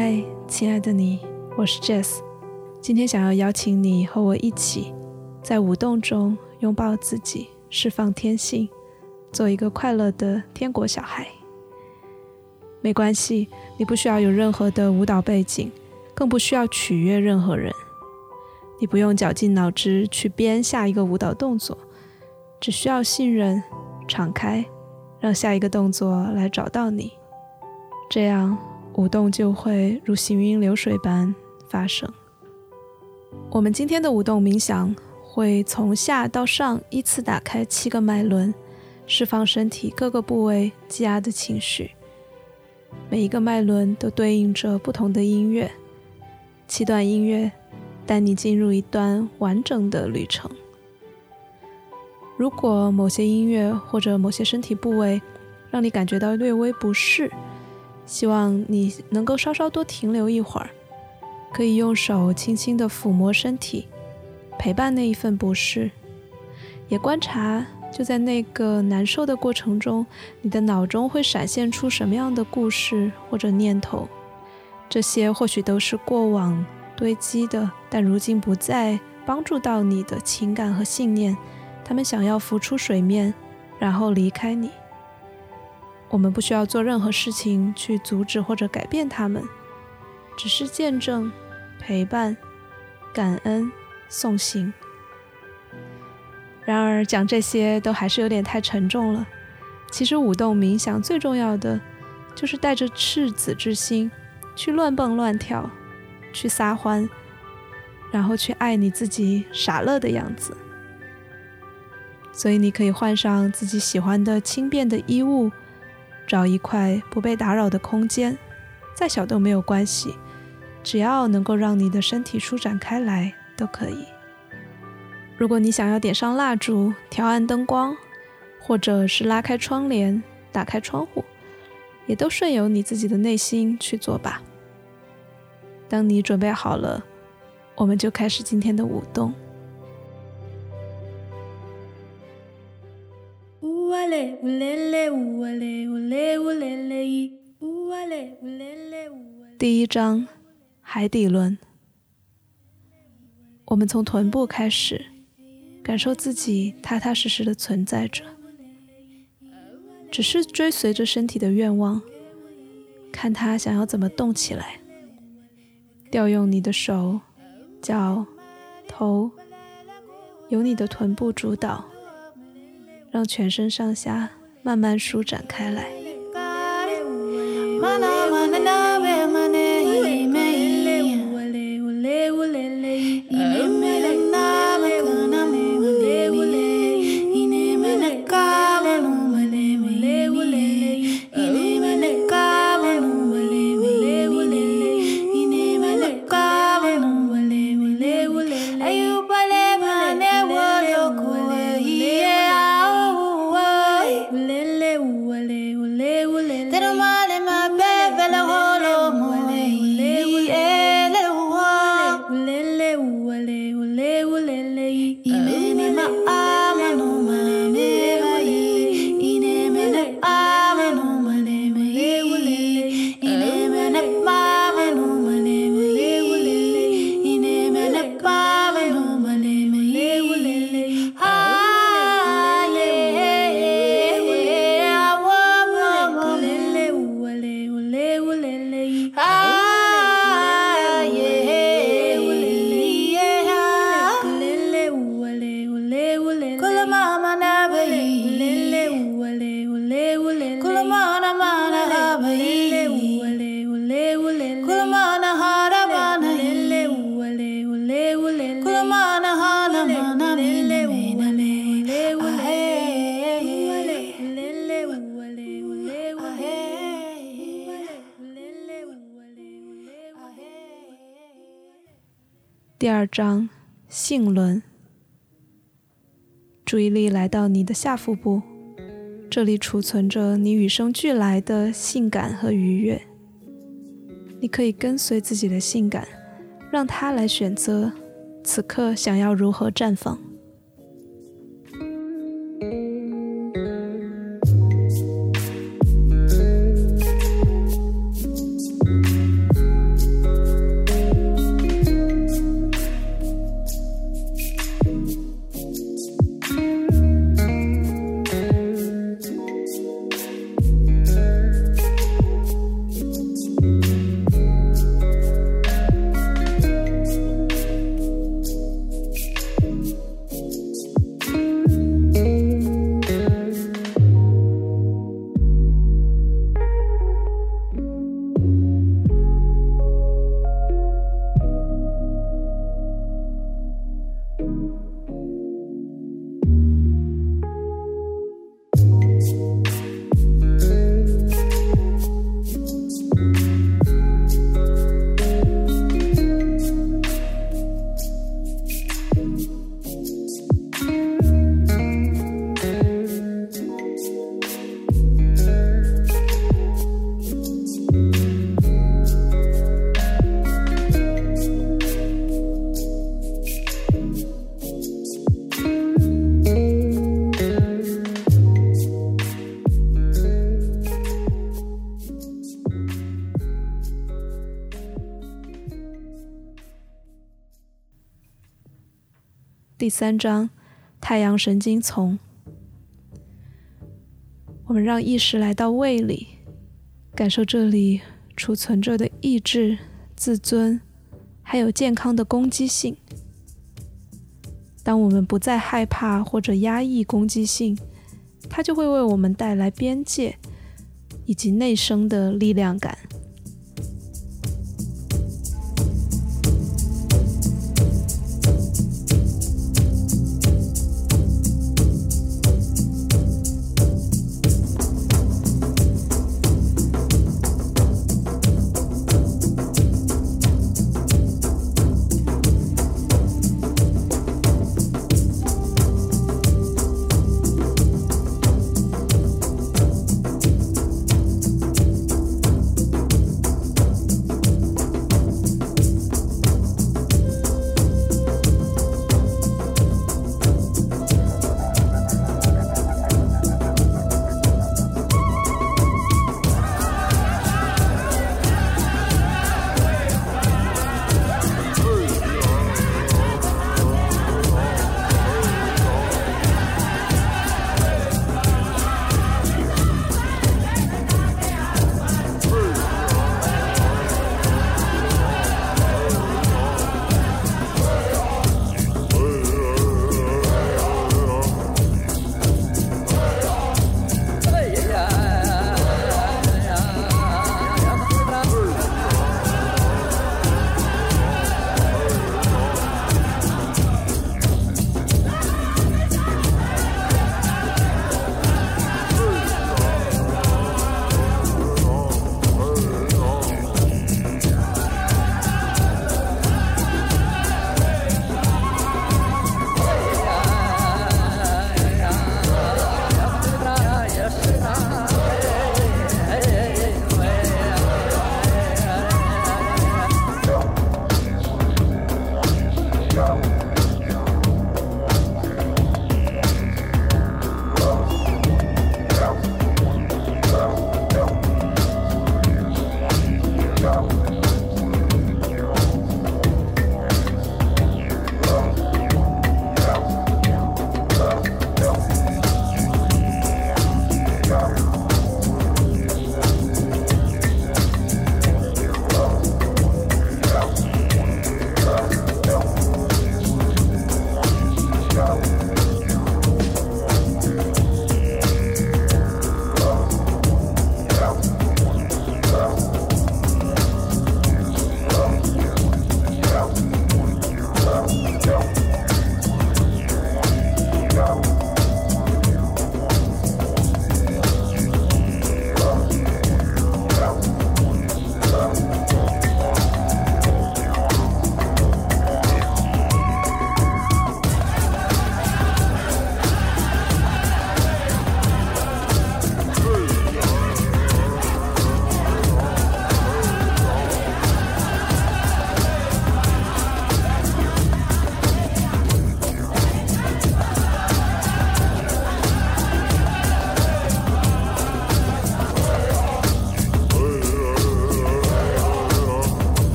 嗨，亲爱的你，我是 Jess。今天想要邀请你和我一起，在舞动中拥抱自己，释放天性，做一个快乐的天国小孩。没关系，你不需要有任何的舞蹈背景，更不需要取悦任何人。你不用绞尽脑汁去编下一个舞蹈动作，只需要信任、敞开，让下一个动作来找到你。这样。舞动就会如行云流水般发生。我们今天的舞动冥想会从下到上依次打开七个脉轮，释放身体各个部位积压的情绪。每一个脉轮都对应着不同的音乐，七段音乐带你进入一段完整的旅程。如果某些音乐或者某些身体部位让你感觉到略微不适，希望你能够稍稍多停留一会儿，可以用手轻轻地抚摸身体，陪伴那一份不适，也观察就在那个难受的过程中，你的脑中会闪现出什么样的故事或者念头。这些或许都是过往堆积的，但如今不再帮助到你的情感和信念，他们想要浮出水面，然后离开你。我们不需要做任何事情去阻止或者改变他们，只是见证、陪伴、感恩、送行。然而，讲这些都还是有点太沉重了。其实，舞动冥想最重要的就是带着赤子之心去乱蹦乱跳，去撒欢，然后去爱你自己傻乐的样子。所以，你可以换上自己喜欢的轻便的衣物。找一块不被打扰的空间，再小都没有关系，只要能够让你的身体舒展开来都可以。如果你想要点上蜡烛、调暗灯光，或者是拉开窗帘、打开窗户，也都顺由你自己的内心去做吧。当你准备好了，我们就开始今天的舞动。第一章，海底轮。我们从臀部开始，感受自己踏踏实实的存在着，只是追随着身体的愿望，看它想要怎么动起来。调用你的手、脚、头，由你的臀部主导。让全身上下慢慢舒展开来。张，性轮。注意力来到你的下腹部，这里储存着你与生俱来的性感和愉悦。你可以跟随自己的性感，让它来选择此刻想要如何绽放。第三章，太阳神经丛。我们让意识来到胃里，感受这里储存着的意志、自尊，还有健康的攻击性。当我们不再害怕或者压抑攻击性，它就会为我们带来边界以及内生的力量感。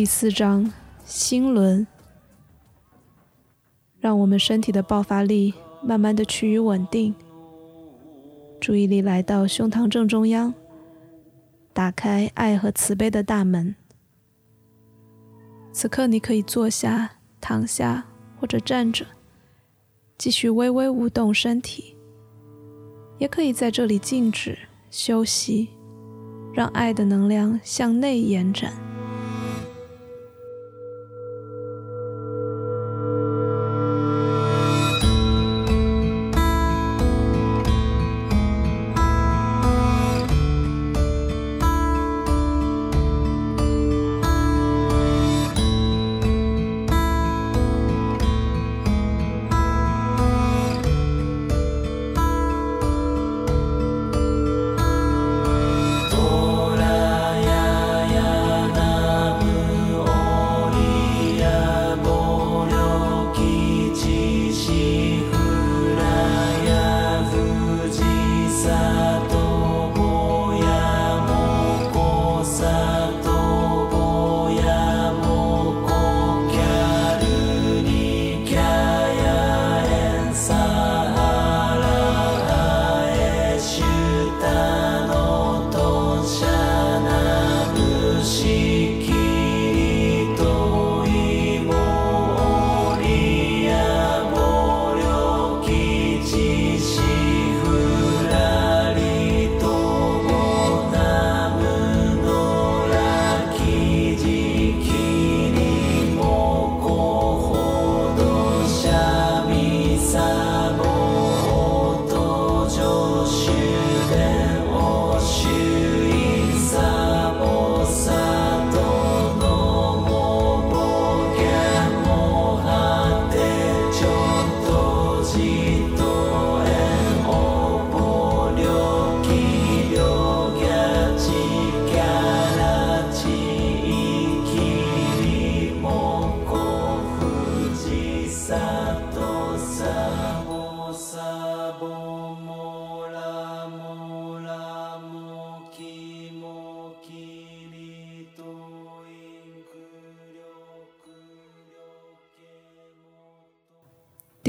第四章，心轮，让我们身体的爆发力慢慢的趋于稳定。注意力来到胸膛正中央，打开爱和慈悲的大门。此刻你可以坐下、躺下或者站着，继续微微舞动身体，也可以在这里静止休息，让爱的能量向内延展。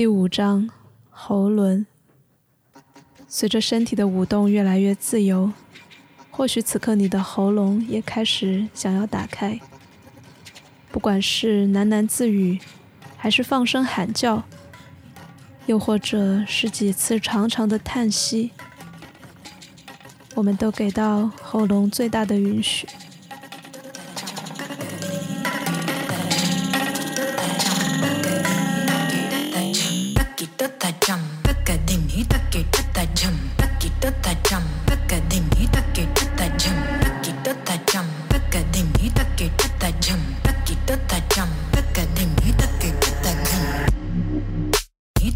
第五章喉轮。随着身体的舞动越来越自由，或许此刻你的喉咙也开始想要打开。不管是喃喃自语，还是放声喊叫，又或者是几次长长的叹息，我们都给到喉咙最大的允许。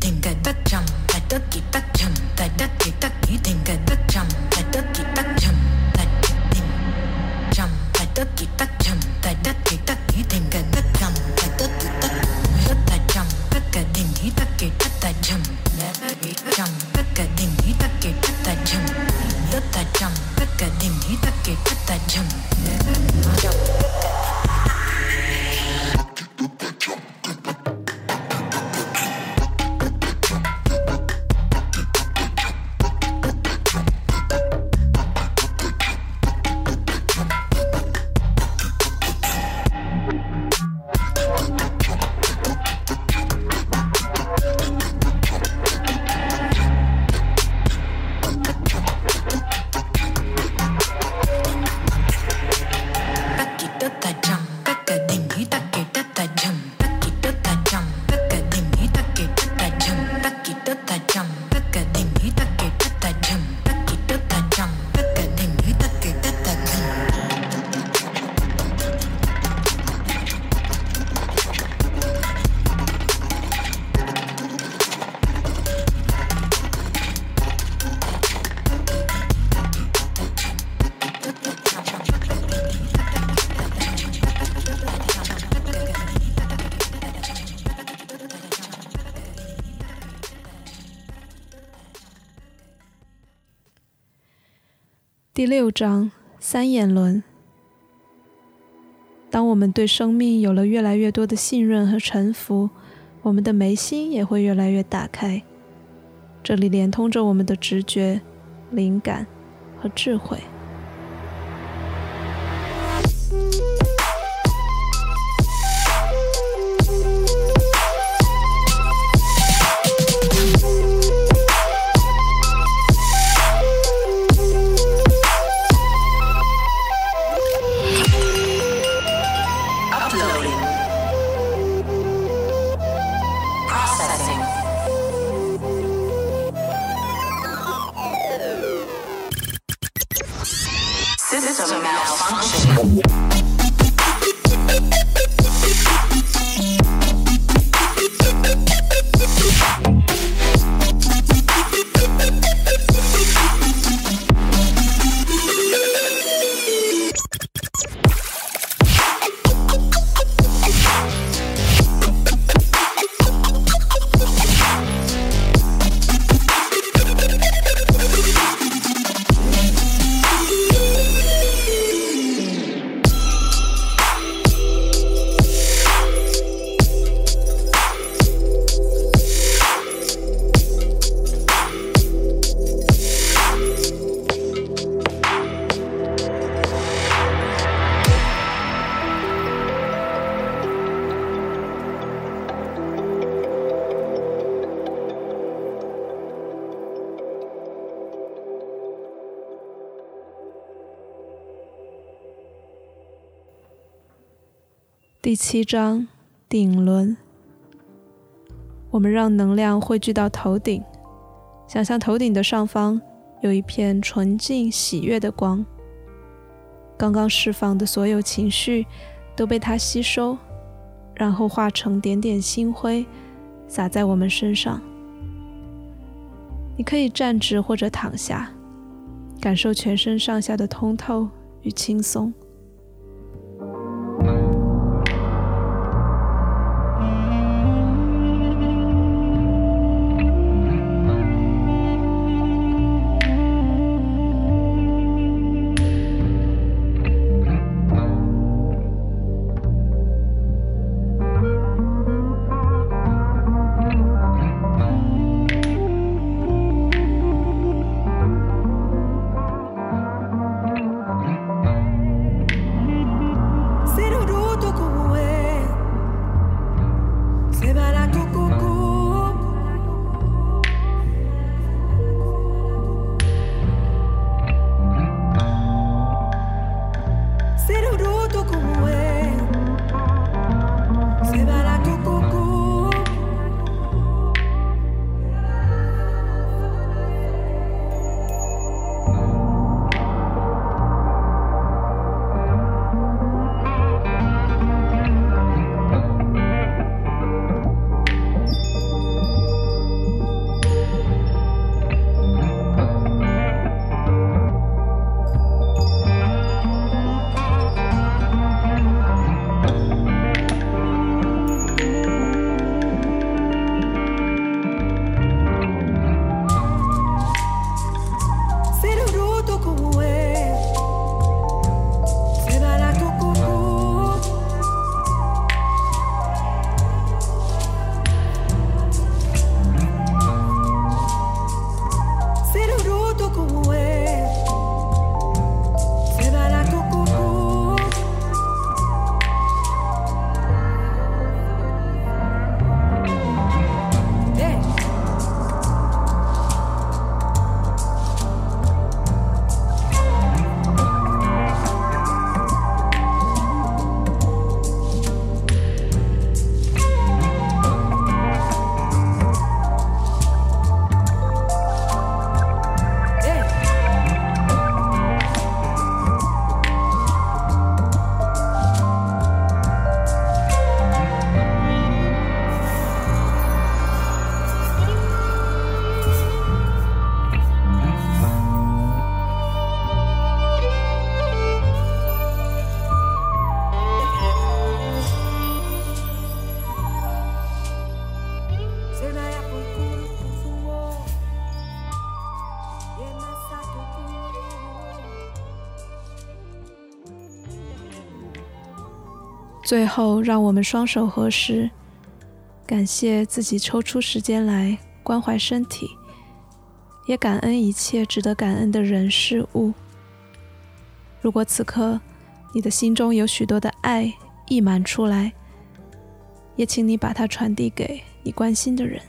Think that bacham, I took it bacham. 第六章三眼轮。当我们对生命有了越来越多的信任和臣服，我们的眉心也会越来越打开。这里连通着我们的直觉、灵感和智慧。第七章顶轮。我们让能量汇聚到头顶，想象头顶的上方有一片纯净喜悦的光。刚刚释放的所有情绪都被它吸收，然后化成点点星辉，洒在我们身上。你可以站直或者躺下，感受全身上下的通透与轻松。最后，让我们双手合十，感谢自己抽出时间来关怀身体，也感恩一切值得感恩的人事物。如果此刻你的心中有许多的爱溢满出来，也请你把它传递给你关心的人。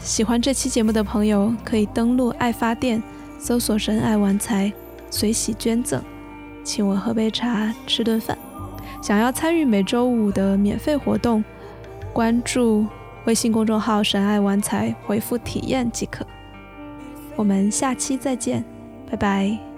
喜欢这期节目的朋友可以登录爱发电，搜索“神爱玩财”，随喜捐赠，请我喝杯茶，吃顿饭。想要参与每周五的免费活动，关注微信公众号“神爱玩财”，回复“体验”即可。我们下期再见，拜拜。